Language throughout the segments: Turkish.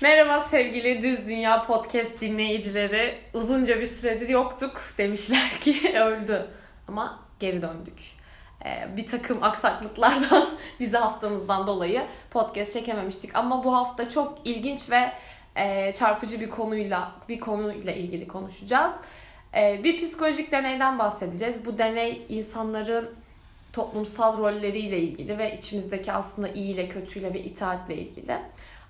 Merhaba sevgili Düz Dünya Podcast dinleyicileri. Uzunca bir süredir yoktuk. Demişler ki öldü. Ama geri döndük. Ee, bir takım aksaklıklardan bizi haftamızdan dolayı podcast çekememiştik. Ama bu hafta çok ilginç ve e, çarpıcı bir konuyla bir konuyla ilgili konuşacağız. E, bir psikolojik deneyden bahsedeceğiz. Bu deney insanların toplumsal rolleriyle ilgili ve içimizdeki aslında iyi ile kötüyle ve itaatle ilgili.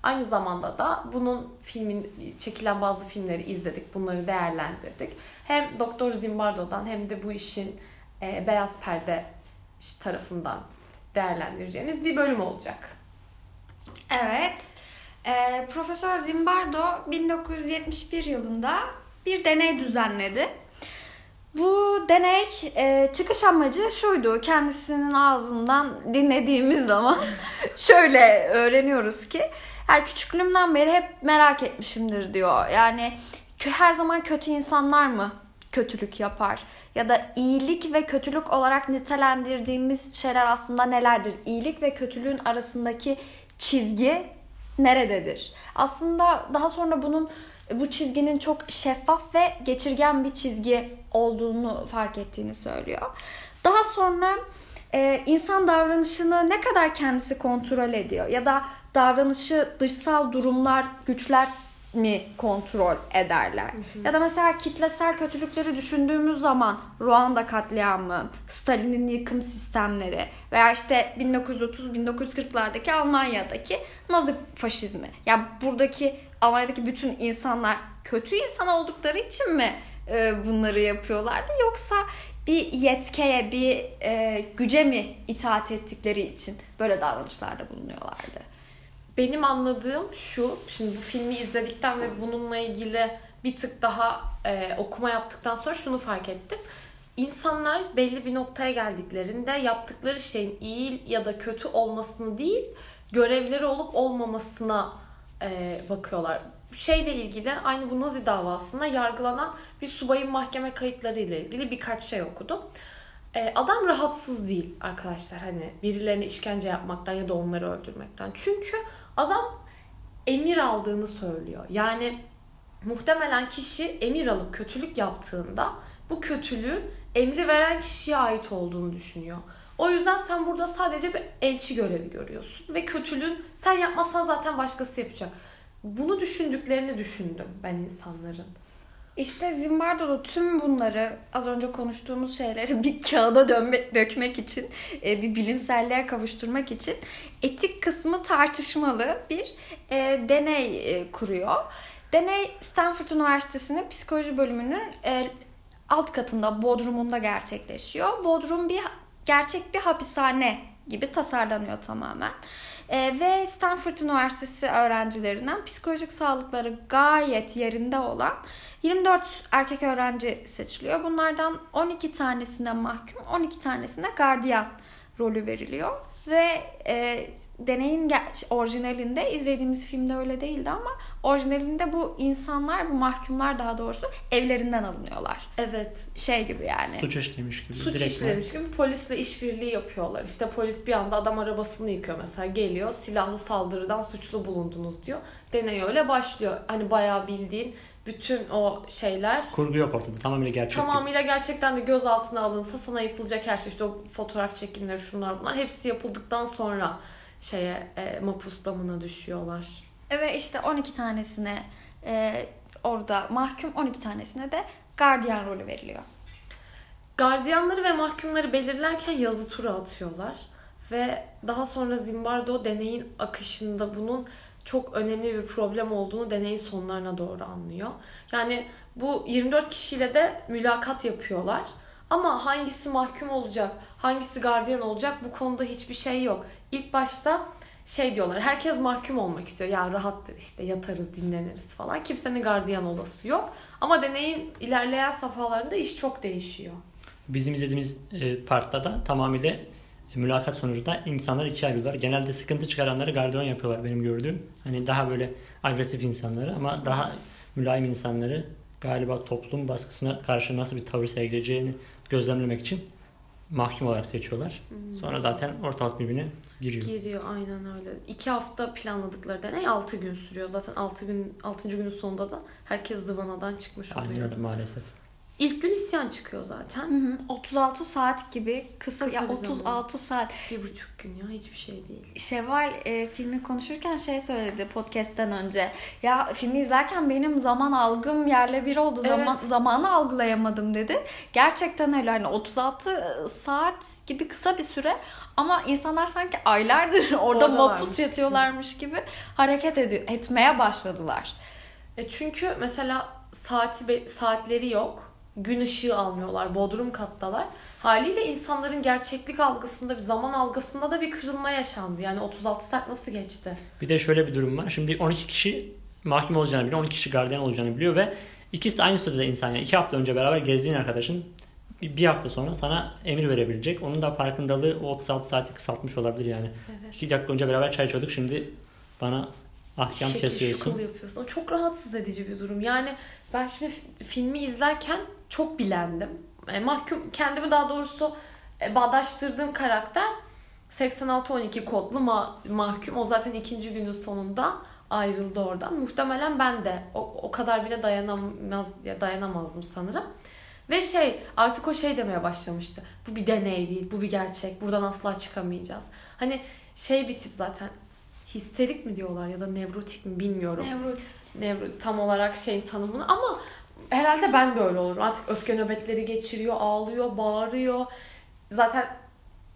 Aynı zamanda da bunun filmin çekilen bazı filmleri izledik. Bunları değerlendirdik. Hem Doktor Zimbardo'dan hem de bu işin e, beyaz perde tarafından değerlendireceğimiz bir bölüm olacak. Evet. Ee, Profesör Zimbardo 1971 yılında bir deney düzenledi. Bu deney e, çıkış amacı şuydu. Kendisinin ağzından dinlediğimiz zaman şöyle öğreniyoruz ki yani küçüklüğümden beri hep merak etmişimdir diyor. Yani her zaman kötü insanlar mı kötülük yapar? Ya da iyilik ve kötülük olarak nitelendirdiğimiz şeyler aslında nelerdir? İyilik ve kötülüğün arasındaki çizgi nerededir? Aslında daha sonra bunun bu çizginin çok şeffaf ve geçirgen bir çizgi olduğunu fark ettiğini söylüyor. Daha sonra e, insan davranışını ne kadar kendisi kontrol ediyor ya da davranışı dışsal durumlar, güçler mi kontrol ederler? Ya da mesela kitlesel kötülükleri düşündüğümüz zaman Ruanda katliamı, Stalin'in yıkım sistemleri veya işte 1930-1940'lardaki Almanya'daki Nazi faşizmi. Yani buradaki Almanya'daki bütün insanlar kötü insan oldukları için mi e, bunları yapıyorlardı yoksa bir yetkeye, bir e, güce mi itaat ettikleri için böyle davranışlarda bulunuyorlardı? Benim anladığım şu, şimdi bu filmi izledikten ve bununla ilgili bir tık daha e, okuma yaptıktan sonra şunu fark ettim. İnsanlar belli bir noktaya geldiklerinde yaptıkları şeyin iyi ya da kötü olmasını değil, görevleri olup olmamasına e, bakıyorlar. Şeyle ilgili aynı bu Nazi davasında yargılanan bir subayın mahkeme kayıtları ile ilgili birkaç şey okudum. E, adam rahatsız değil arkadaşlar hani birilerine işkence yapmaktan ya da onları öldürmekten. Çünkü adam emir aldığını söylüyor. Yani muhtemelen kişi emir alıp kötülük yaptığında bu kötülüğün emri veren kişiye ait olduğunu düşünüyor. O yüzden sen burada sadece bir elçi görevi görüyorsun ve kötülüğün sen yapmazsan zaten başkası yapacak. Bunu düşündüklerini düşündüm ben insanların. İşte Zimbardo'da tüm bunları az önce konuştuğumuz şeyleri bir kağıda dönmek, dökmek için, e, bir bilimselliğe kavuşturmak için etik kısmı tartışmalı bir e, deney e, kuruyor. Deney Stanford Üniversitesi'nin psikoloji bölümünün e, alt katında, bodrumunda gerçekleşiyor. Bodrum bir gerçek bir hapishane gibi tasarlanıyor tamamen. E, ve Stanford Üniversitesi öğrencilerinden psikolojik sağlıkları gayet yerinde olan 24 erkek öğrenci seçiliyor. Bunlardan 12 tanesine mahkum, 12 tanesine gardiyan rolü veriliyor. Ve e, deneyin orijinalinde izlediğimiz filmde öyle değildi ama orijinalinde bu insanlar, bu mahkumlar daha doğrusu evlerinden alınıyorlar. Evet. Şey gibi yani. Suç işlemiş gibi. Suç direkt işlemiş gibi polisle işbirliği yapıyorlar. İşte polis bir anda adam arabasını yıkıyor mesela geliyor silahlı saldırıdan suçlu bulundunuz diyor. Deney öyle başlıyor. Hani bayağı bildiğin bütün o şeyler Kurgu yok ortada. Tamamıyla gerçek. tamamıyla gerçekten de gözaltına alınsa sana yapılacak her şey işte o fotoğraf çekimleri şunlar bunlar hepsi yapıldıktan sonra şeye e, mapus damına düşüyorlar. Ve işte 12 tanesine e, orada mahkum 12 tanesine de gardiyan rolü veriliyor. Gardiyanları ve mahkumları belirlerken yazı tura atıyorlar. Ve daha sonra Zimbardo deneyin akışında bunun çok önemli bir problem olduğunu deneyin sonlarına doğru anlıyor. Yani bu 24 kişiyle de mülakat yapıyorlar. Ama hangisi mahkum olacak, hangisi gardiyan olacak bu konuda hiçbir şey yok. İlk başta şey diyorlar, herkes mahkum olmak istiyor. Ya rahattır işte yatarız, dinleniriz falan. Kimsenin gardiyan olası yok. Ama deneyin ilerleyen safhalarında iş çok değişiyor. Bizim izlediğimiz e, partta da tamamıyla mülakat sonucunda insanlar ikiye ayrılıyorlar. Genelde sıkıntı çıkaranları gardiyan yapıyorlar benim gördüğüm. Hani daha böyle agresif insanları ama daha mülayim insanları galiba toplum baskısına karşı nasıl bir tavır sergileyeceğini gözlemlemek için mahkum olarak seçiyorlar. Sonra zaten ortalık birbirine giriyor. Giriyor aynen öyle. İki hafta planladıkları deney 6 gün sürüyor. Zaten 6 gün 6. günün sonunda da herkes divanadan çıkmış oluyor. Aynen öyle maalesef. İlk gün isyan çıkıyor zaten. Hı hı. 36 saat gibi kısa, Kısa ya bir zaman. 36 saat. Bir buçuk gün ya hiçbir şey değil. Şevval e, filmi konuşurken şey söyledi podcast'ten önce. Ya filmi izlerken benim zaman algım yerle bir oldu. Zaman Evet. zamanı algılayamadım dedi. Gerçekten öyle hani 36 saat gibi kısa bir süre ama insanlar sanki aylardır orada mapus yatıyorlarmış gibi hareket ediyor etmeye başladılar. E çünkü mesela saati saatleri yok. Gün ışığı almıyorlar. Bodrum kattalar. Haliyle insanların gerçeklik algısında, bir zaman algısında da bir kırılma yaşandı. Yani 36 saat nasıl geçti? Bir de şöyle bir durum var. Şimdi 12 kişi mahkum olacağını biliyor, 12 kişi gardiyan olacağını biliyor ve ikisi de aynı statüde insan. Yani iki hafta önce beraber gezdiğin arkadaşın bir hafta sonra sana emir verebilecek. Onun da farkındalığı o 36 saati kısaltmış olabilir yani. Evet. İki dakika önce beraber çay içiyorduk şimdi bana ahkam Şekil kesiyorsun. şukul yapıyorsun. O çok rahatsız edici bir durum. Yani ben şimdi fi- filmi izlerken çok bilendim. E, mahkum kendimi daha doğrusu e, bağdaştırdığım karakter 86-12 kodlu ma- mahkum. O zaten ikinci günün sonunda ayrıldı oradan. Muhtemelen ben de o, o kadar bile dayanamaz ya dayanamazdım sanırım. Ve şey artık o şey demeye başlamıştı. Bu bir deney değil, bu bir gerçek. Buradan asla çıkamayacağız. Hani şey bir tip zaten histerik mi diyorlar ya da nevrotik mi bilmiyorum. Nevro, tam olarak şeyin tanımını ama herhalde ben de öyle olurum. Artık öfke nöbetleri geçiriyor, ağlıyor, bağırıyor. Zaten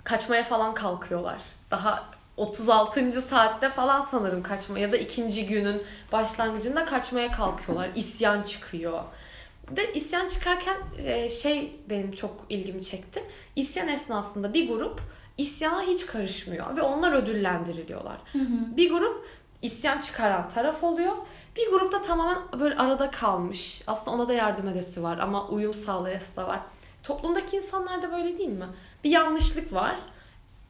kaçmaya falan kalkıyorlar. Daha 36. saatte falan sanırım kaçma ya da ikinci günün başlangıcında kaçmaya kalkıyorlar. İsyan çıkıyor. De isyan çıkarken e, şey benim çok ilgimi çekti. İsyan esnasında bir grup isyana hiç karışmıyor ve onlar ödüllendiriliyorlar. Bir grup isyan çıkaran taraf oluyor. Bir grupta tamamen böyle arada kalmış. Aslında ona da yardım edesi var ama uyum sağlayası da var. Toplumdaki insanlar da böyle değil mi? Bir yanlışlık var.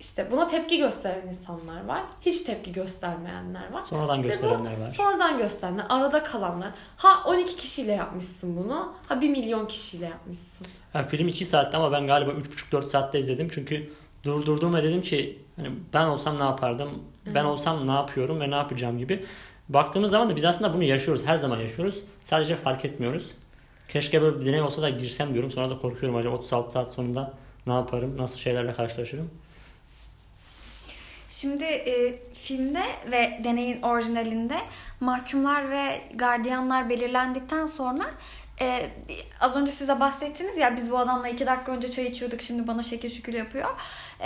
İşte buna tepki gösteren insanlar var. Hiç tepki göstermeyenler var. Sonradan gösterenler var. Sonradan gösterenler, arada kalanlar. Ha 12 kişiyle yapmışsın bunu. Ha 1 milyon kişiyle yapmışsın. Yani film 2 saatte ama ben galiba 3,5-4 saatte izledim. Çünkü durdurdum ve dedim ki hani ben olsam ne yapardım? Ben olsam ne yapıyorum ve ne yapacağım gibi. Baktığımız zaman da biz aslında bunu yaşıyoruz. Her zaman yaşıyoruz. Sadece fark etmiyoruz. Keşke böyle bir deney olsa da girsem diyorum. Sonra da korkuyorum acaba 36 saat sonunda ne yaparım? Nasıl şeylerle karşılaşırım? Şimdi e, filmde ve deneyin orijinalinde mahkumlar ve gardiyanlar belirlendikten sonra e, az önce size bahsettiniz ya biz bu adamla iki dakika önce çay içiyorduk şimdi bana şekil şükür yapıyor.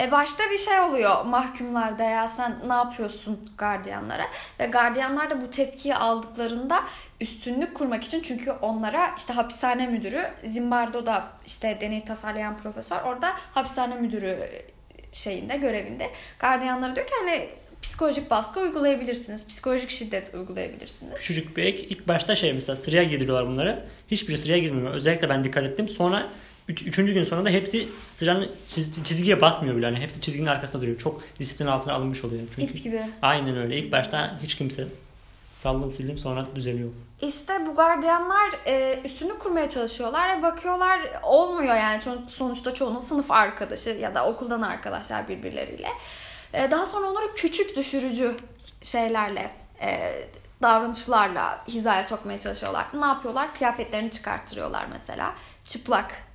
E, başta bir şey oluyor mahkumlarda ya sen ne yapıyorsun gardiyanlara ve gardiyanlar da bu tepkiyi aldıklarında üstünlük kurmak için çünkü onlara işte hapishane müdürü Zimbardo da işte deney tasarlayan profesör orada hapishane müdürü şeyinde görevinde gardiyanlara diyor ki hani psikolojik baskı uygulayabilirsiniz. Psikolojik şiddet uygulayabilirsiniz. Küçücük bir ek. İlk başta şey mesela sıraya girdiriyorlar bunları. Hiçbiri sıraya girmiyor. Özellikle ben dikkat ettim. Sonra üç, üçüncü gün sonunda hepsi sıranın çiz- çizgiye basmıyor bile. Yani hepsi çizginin arkasında duruyor. Çok disiplin altına alınmış oluyor. Çünkü İp gibi. aynen öyle. İlk başta hiç kimse saldım film sonra düzeliyor. İşte bu gardiyanlar e, üstünlük kurmaya çalışıyorlar ve bakıyorlar olmuyor yani sonuçta çoğunun sınıf arkadaşı ya da okuldan arkadaşlar birbirleriyle. E, daha sonra onları küçük düşürücü şeylerle e, davranışlarla hizaya sokmaya çalışıyorlar. Ne yapıyorlar? Kıyafetlerini çıkarttırıyorlar mesela. Çıplak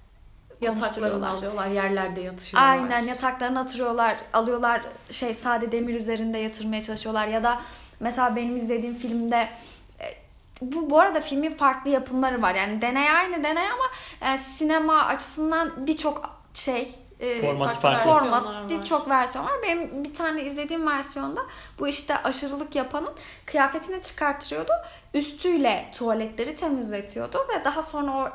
Yataklarını alıyorlar, yerlerde yatıyorlar. Aynen yataklarını atırıyorlar, alıyorlar şey sade demir üzerinde yatırmaya çalışıyorlar ya da mesela benim izlediğim filmde e, bu bu arada filmin farklı yapımları var. Yani deney aynı deney ama e, sinema açısından birçok şey e, Formatı farklı format var. birçok versiyon var. Benim bir tane izlediğim versiyonda bu işte aşırılık yapanın kıyafetini çıkartıyordu. Üstüyle tuvaletleri temizletiyordu ve daha sonra o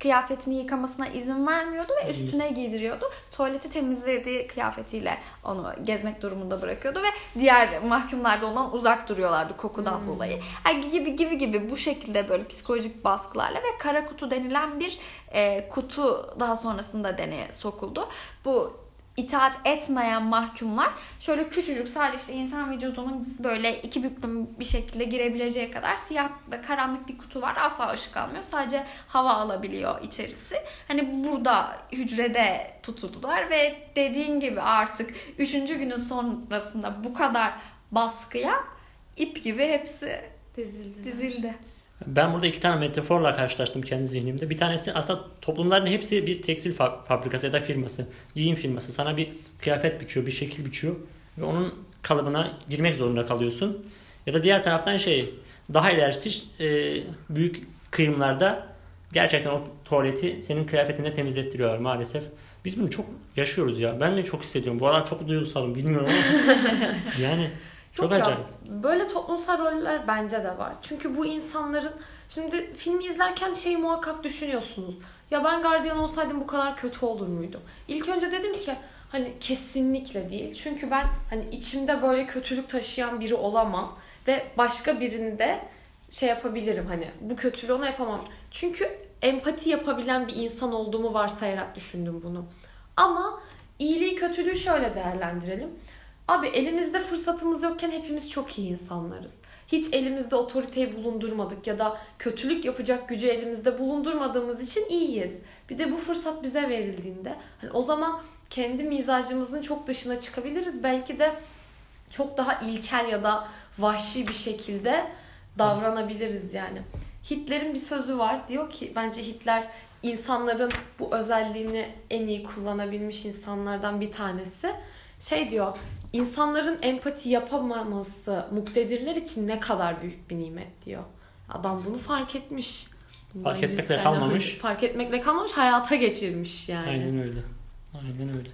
kıyafetini yıkamasına izin vermiyordu ve üstüne giydiriyordu. Tuvaleti temizlediği kıyafetiyle onu gezmek durumunda bırakıyordu ve diğer mahkumlar da ondan uzak duruyorlardı kokudan Hmm. dolayı. Yani gibi gibi gibi bu şekilde böyle psikolojik baskılarla ve kara kutu denilen bir e, kutu daha sonrasında deneye sokuldu. Bu itaat etmeyen mahkumlar şöyle küçücük sadece işte insan vücudunun böyle iki büklüm bir şekilde girebileceği kadar siyah ve karanlık bir kutu var. Asla ışık almıyor. Sadece hava alabiliyor içerisi. Hani burada hücrede tutuldular ve dediğin gibi artık üçüncü günün sonrasında bu kadar baskıya ip gibi hepsi Dizildi. dizildi. Ben burada iki tane metaforla karşılaştım kendi zihnimde. Bir tanesi aslında toplumların hepsi bir tekstil fa- fabrikası ya da firması, giyim firması. Sana bir kıyafet biçiyor, bir şekil biçiyor ve onun kalıbına girmek zorunda kalıyorsun. Ya da diğer taraftan şey, daha ilerisi e, büyük kıyımlarda gerçekten o tuvaleti senin kıyafetinde temizlettiriyorlar maalesef. Biz bunu çok yaşıyoruz ya. Ben de çok hissediyorum. Bu aralar çok duygusalım bilmiyorum ama. yani çok Yok ya, acayip. böyle toplumsal roller bence de var. Çünkü bu insanların şimdi filmi izlerken şeyi muhakkak düşünüyorsunuz. Ya ben gardiyan olsaydım bu kadar kötü olur muydum? İlk önce dedim ki hani kesinlikle değil. Çünkü ben hani içimde böyle kötülük taşıyan biri olamam ve başka birini de şey yapabilirim hani bu kötülüğü ona yapamam. Çünkü empati yapabilen bir insan olduğumu varsayarak düşündüm bunu. Ama iyiliği kötülüğü şöyle değerlendirelim. Abi elimizde fırsatımız yokken hepimiz çok iyi insanlarız. Hiç elimizde otoriteyi bulundurmadık ya da kötülük yapacak gücü elimizde bulundurmadığımız için iyiyiz. Bir de bu fırsat bize verildiğinde hani o zaman kendi mizacımızın çok dışına çıkabiliriz. Belki de çok daha ilkel ya da vahşi bir şekilde davranabiliriz yani. Hitler'in bir sözü var. Diyor ki bence Hitler insanların bu özelliğini en iyi kullanabilmiş insanlardan bir tanesi. Şey diyor, insanların empati yapamaması muktedirler için ne kadar büyük bir nimet diyor. Adam bunu fark etmiş. Bundan Fark 100 etmekle kalmamış. önce- Fark etmekle kalmamış, hayata geçirmiş yani. Aynen öyle. Aynen öyle.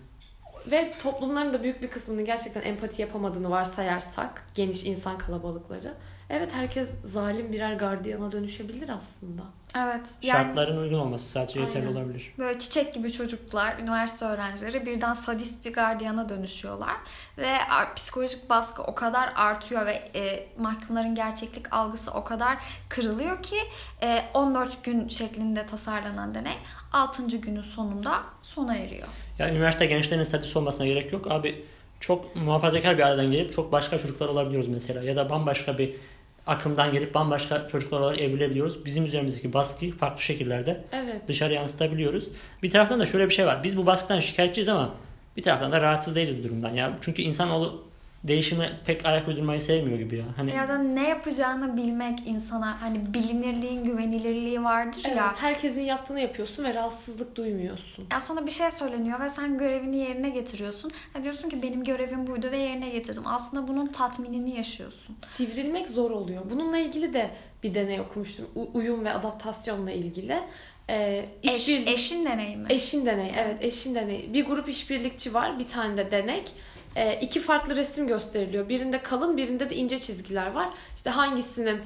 Ve toplumların da büyük bir kısmının gerçekten empati yapamadığını varsayarsak, geniş insan kalabalıkları, evet herkes zalim birer gardiyana dönüşebilir aslında. Evet. Yani Şartların uygun olması sadece yeterli olabilir. böyle çiçek gibi çocuklar, üniversite öğrencileri birden sadist bir gardiyana dönüşüyorlar. Ve psikolojik baskı o kadar artıyor ve e, mahkumların gerçeklik algısı o kadar kırılıyor ki e, 14 gün şeklinde tasarlanan deney 6. günün sonunda sona eriyor. Ya üniversite gençlerinin statüsü olmasına gerek yok. Abi çok muhafazakar bir aileden gelip çok başka çocuklar olabiliyoruz mesela. Ya da bambaşka bir akımdan gelip bambaşka çocuklar olarak evrilebiliyoruz. Bizim üzerimizdeki baskıyı farklı şekillerde Evet. dışarı yansıtabiliyoruz. Bir taraftan da şöyle bir şey var. Biz bu baskıdan şikayetçiyiz ama bir taraftan da rahatsız değiliz durumdan. Ya çünkü insanoğlu değişime pek ayak uydurmayı sevmiyor gibi ya. Hani Ya da ne yapacağını bilmek insana hani bilinirliğin güvenilirliği vardır Evet, ya. herkesin yaptığını yapıyorsun ve rahatsızlık duymuyorsun. Ya sana bir şey söyleniyor ve sen görevini yerine getiriyorsun. Ha diyorsun ki benim görevim buydu ve yerine getirdim. Aslında bunun tatminini yaşıyorsun. Sivrilmek zor oluyor. Bununla ilgili de bir deney okumuştum. U- uyum ve adaptasyonla ilgili. Ee, Eş, işbir- eşin deneyimi. Eşin deneyi, evet eşin deneyi. Bir grup işbirlikçi var, bir tane de denek. Ee, iki farklı resim gösteriliyor. Birinde kalın, birinde de ince çizgiler var. İşte hangisinin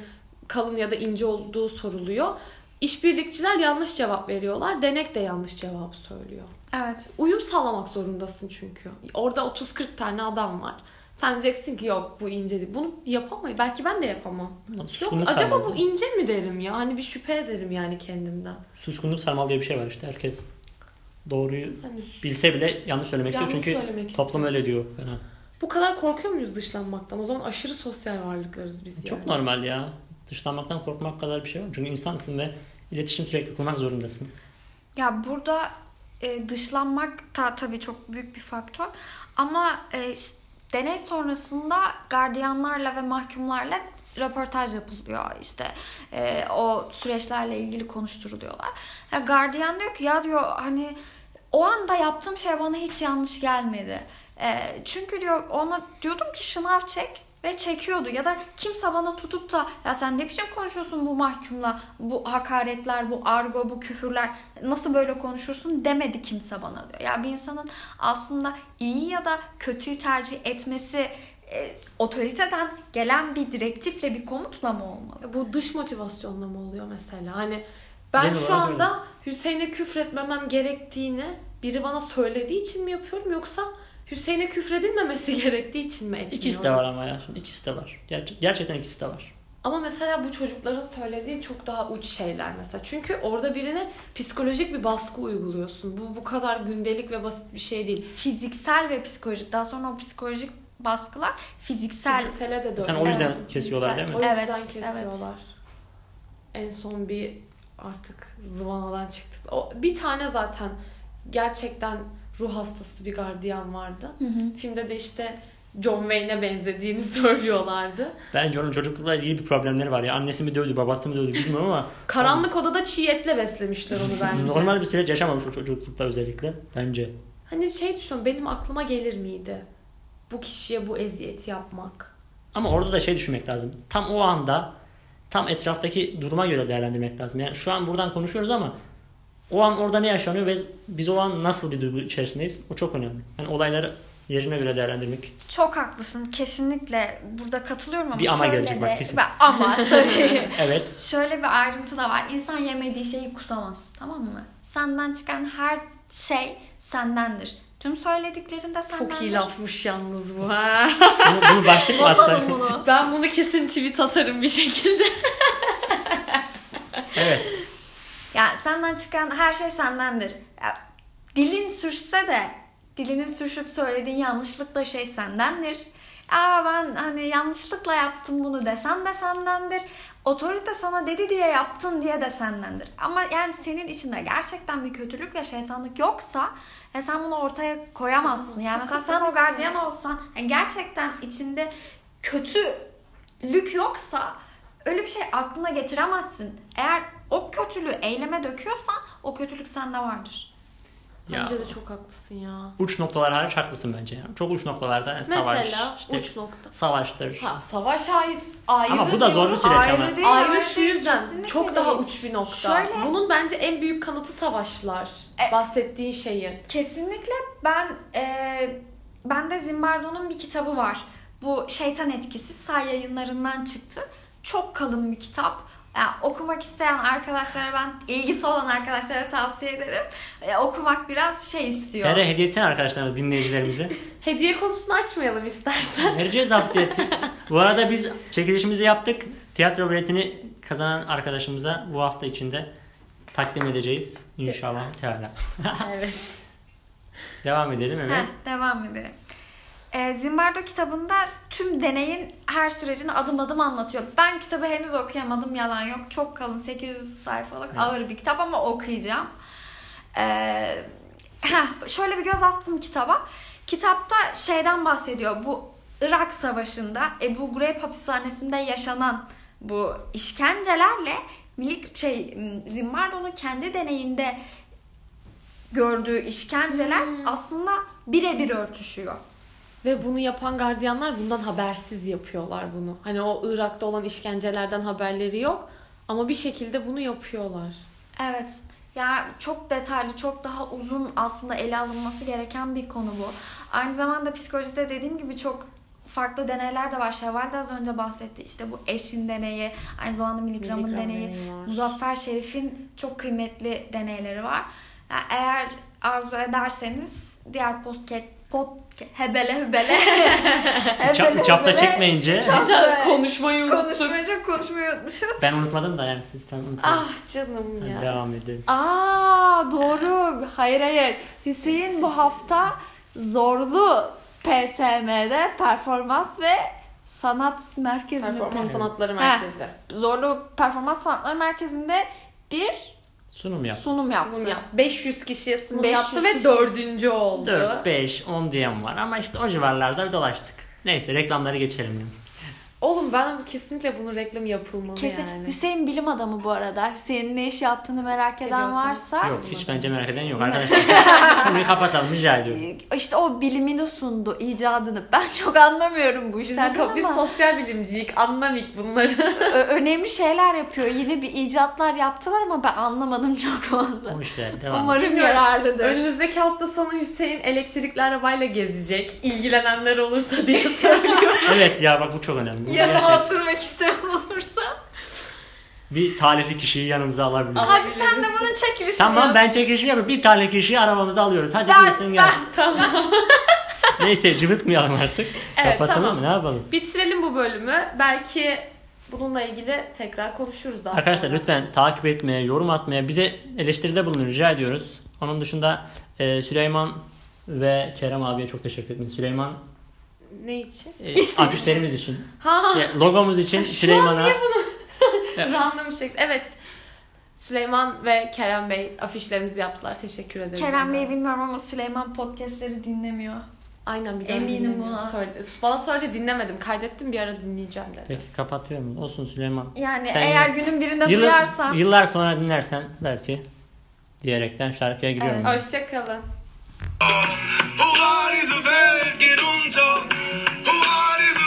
kalın ya da ince olduğu soruluyor. İşbirlikçiler yanlış cevap veriyorlar. Denek de yanlış cevap söylüyor. Evet. Uyum sağlamak zorundasın çünkü. Orada 30-40 tane adam var. Sen diyeceksin ki yok bu ince değil. Bunu yapamayız. Belki ben de yapamam. Yok suskunluk acaba sarmalı. bu ince mi derim ya? Hani bir şüphe ederim yani kendimden. suskunluk sarmal diye bir şey var işte. Herkes doğruyu Hani bilse bile yanlış söylemek istiyor. Yanlış Çünkü söylemek toplum istiyor. öyle diyor falan. Bu kadar korkuyor muyuz dışlanmaktan? O zaman aşırı sosyal varlıklarız biz yani. Çok normal ya. Dışlanmaktan korkmak kadar bir şey var. Çünkü insansın ve iletişim sürekli kurmak zorundasın. Ya burada e, dışlanmak da tabii çok büyük bir faktör. Ama e, deney sonrasında gardiyanlarla ve mahkumlarla röportaj yapılıyor. İşte e, o süreçlerle ilgili konuşturuluyorlar. Ya gardiyan diyor ki ya diyor hani o anda yaptığım şey bana hiç yanlış gelmedi. E, çünkü diyor ona diyordum ki şınav çek ve çekiyordu ya da kimse bana tutup da ya sen ne biçim konuşuyorsun bu mahkumla bu hakaretler bu argo bu küfürler nasıl böyle konuşursun demedi kimse bana diyor. Ya bir insanın aslında iyi ya da kötüyü tercih etmesi e, otoriteden gelen bir direktifle bir komutla mı olmalı? Bu dış motivasyonla mı oluyor mesela? Hani ben Genel şu anda Hüseyin'e küfretmemem gerektiğini biri bana söylediği için mi yapıyorum yoksa Hüseyin'e küfredilmemesi gerektiği için mi etmiyorum? İkisi de var ama ya. İkisi de var. Ger- gerçekten ikisi de var. Ama mesela bu çocukların söylediği çok daha uç şeyler mesela. Çünkü orada birine psikolojik bir baskı uyguluyorsun. Bu bu kadar gündelik ve basit bir şey değil. Fiziksel ve psikolojik. Daha sonra o psikolojik baskılar fiziksel. Fiziksele de Sen dönüyor. o yüzden Evet, kesiyorlar değil mi? O yüzden Evet, kesiyorlar. En son bir artık zıvanadan çıktık. O, bir tane zaten gerçekten ruh hastası bir gardiyan vardı. Hı hı. Filmde de işte John Wayne'e benzediğini söylüyorlardı. Bence onun çocuklukla ilgili bir problemleri var ya. Annesi mi dövdü, babası mı dövdü bilmiyorum ama Karanlık odada çiğ etle beslemişler onu bence. normal bir süreç yaşamamış o çocuklukta özellikle. Bence. Hani şey düşünüyorum benim aklıma gelir miydi? Bu kişiye bu eziyeti yapmak. Ama orada da şey düşünmek lazım. Tam o anda tam etraftaki duruma göre değerlendirmek lazım. Yani şu an buradan konuşuyoruz ama o an orada ne yaşanıyor ve biz o an nasıl bir duygu içerisindeyiz? O çok önemli. Yani olayları yerine göre değerlendirmek. Çok haklısın. Kesinlikle burada katılıyorum ama Bir ama şöyle gelecek de, bak kesin. Ama tabii. Evet. Şöyle bir ayrıntı da var. İnsan yemediği şeyi kusamaz. Tamam mı? Senden çıkan her şey sendendir. Tüm söylediklerin de sendendir. Çok iyi lafmış yalnız bu. ha. Bunu, bunu başlık? Atalım bunu. ben bunu kesin tweet atarım bir şekilde. Evet. Senden çıkan her şey sendendir. Ya, dilin sürçse de dilinin sürçüp söylediğin yanlışlıkla şey sendendir. Aa ben hani yanlışlıkla yaptım bunu desen de sendendir. Otorite sana dedi diye yaptın diye de sendendir. Ama yani senin içinde gerçekten bir kötülük ve şeytanlık yoksa ya sen bunu ortaya koyamazsın. Yani mesela sen o gardiyan olsan yani gerçekten içinde kötülük yoksa öyle bir şey aklına getiremezsin. Eğer o kötülüğü eyleme döküyorsan o kötülük sende vardır. Ya, Bence de çok haklısın ya. uç noktalar hariç haklısın bence. Yani çok uç noktalarda yani savaş, Mesela işte uç nokta. savaştır. Ha savaş ayrı, ayrı Ama bu da zor bir süreç Ayrı ama. değil, Ayrı ayrı şu yüzden kesinlikle çok değil. daha uç bir nokta. Şöyle- Bunun bence en büyük kanıtı savaşlar. E- Bahsettiğin şeyin. Kesinlikle ben e, bende Zimbardo'nun bir kitabı var. Bu Şeytan Etkisi say yayınlarından çıktı. Çok kalın bir kitap. Yani okumak isteyen arkadaşlara ben ilgisi olan arkadaşlara tavsiye ederim. E, okumak biraz şey istiyor. Sen de hediye etsene arkadaşlarımız, dinleyicilerimize. Hediye konusunu açmayalım istersen. Vereceğiz haftaya. Bu arada biz çekilişimizi yaptık. Tiyatro biletini kazanan arkadaşımıza bu hafta içinde takdim edeceğiz. İnşallah. Teala. evet. Devam edelim evet. Heh, devam edelim. E, Zimbardo kitabında tüm deneyin her sürecini adım adım anlatıyor. Ben kitabı henüz okuyamadım yalan yok. Çok kalın 800 sayfalık Evet. ağır bir kitap ama okuyacağım. E, heh, şöyle bir göz attım kitaba. Kitapta şeyden bahsediyor. Bu Irak Savaşı'nda Ebu Ghraib hapishanesinde yaşanan bu işkencelerle Milik şey Zimbardo'nun kendi deneyinde gördüğü işkenceler Hmm. aslında birebir örtüşüyor. Ve bunu yapan gardiyanlar bundan habersiz yapıyorlar bunu. Hani o Irak'ta olan işkencelerden haberleri yok. Ama bir şekilde bunu yapıyorlar. Evet. Yani çok detaylı, çok daha uzun aslında ele alınması gereken bir konu bu. Aynı zamanda psikolojide dediğim gibi çok farklı deneyler de var. Şevval de az önce bahsetti. İşte bu eşin deneyi, aynı zamanda miligramın Miligram deneyi. deneyi var. Muzaffer Şerif'in çok kıymetli deneyleri var. Yani eğer arzu ederseniz diğer podcast pod hebele hebele Üç, üç hafta çekmeyince Hafta- Konuşmayı unuttuk. konuşmayınca konuşmayı unutmuşuz. ben unutmadım da yani siz sen unutmadın. Ah canım Hadi ya. Devam edelim. Aa doğru. Hayır hayır. Hüseyin bu hafta zorlu PSM'de performans ve sanat merkezi mi? Performans sanatları Heh. merkezi. Zorlu performans sanatları merkezinde bir Sunum yap. sunum yaptı. Sunum yap. 500 kişiye sunum 500 yaptı ve kişi. dördüncü oldu. 4, 5, 10 diyen var ama işte o civarlarda dolaştık. Neyse reklamları geçelim. Yani. Oğlum ben kesinlikle bunun reklamı yapılmalı Kesin. yani. Hüseyin bilim adamı bu arada. Hüseyin'in ne iş yaptığını merak eden Ediyorsan. varsa Yok hiç bence merak eden yok arkadaşlar. Konuyu kapatalım rica ediyorum. işte o bilimini sundu, icadını. Ben çok anlamıyorum bu Bizim işlerden ka- biz ama sosyal bilimciyik anlamik bunları. önemli şeyler yapıyor. Yine bir icatlar yaptılar ama ben anlamadım çok fazla. O işler devam. Umarım yararlıdır. Önümüzdeki hafta sonu Hüseyin elektrikli arabayla gezecek. İlgilenenler olursa diye söylüyorum. Evet ya bak bu çok önemli. Yanıma oturmak isteyen olursa. Bir talihli kişiyi yanımıza alabiliriz. Hadi sen de bunun çekilişini Tamam yap. ben çekilişi yapayım. Bir tane kişiyi arabamıza alıyoruz. Hadi Ben- buyursun gel. tamam. Neyse cıvıtmayalım artık. Evet, Kapatalım tamam. mı? Ne yapalım? Bitirelim bu bölümü. Belki Bununla ilgili tekrar konuşuruz daha Arkadaşlar sonra. lütfen takip etmeye, yorum atmaya, bize eleştiride bulunun rica ediyoruz. Onun dışında e, Süleyman ve Kerem abiye çok teşekkür ederim. Süleyman Ne için? e, afişlerimiz için, Ha e, logomuz için Süleyman'a Ya. random bir şekilde. Evet. Süleyman ve Kerem Bey afişlerimizi yaptılar. Teşekkür ederiz. Kerem Bey'i bilmiyorum ama Süleyman podcastleri dinlemiyor. Aynen bir daha Eminim buna. Söyle- Bana söyledi dinlemedim. Kaydettim bir ara dinleyeceğim dedi. Peki kapatıyorum. Olsun Süleyman. Yani Sen eğer günün birinde Yıllar, duyarsan yıllar sonra dinlersen belki diyerekten şarkıya giriyorum. Evet. Hoşçakalın. Who are these American unter? Who are these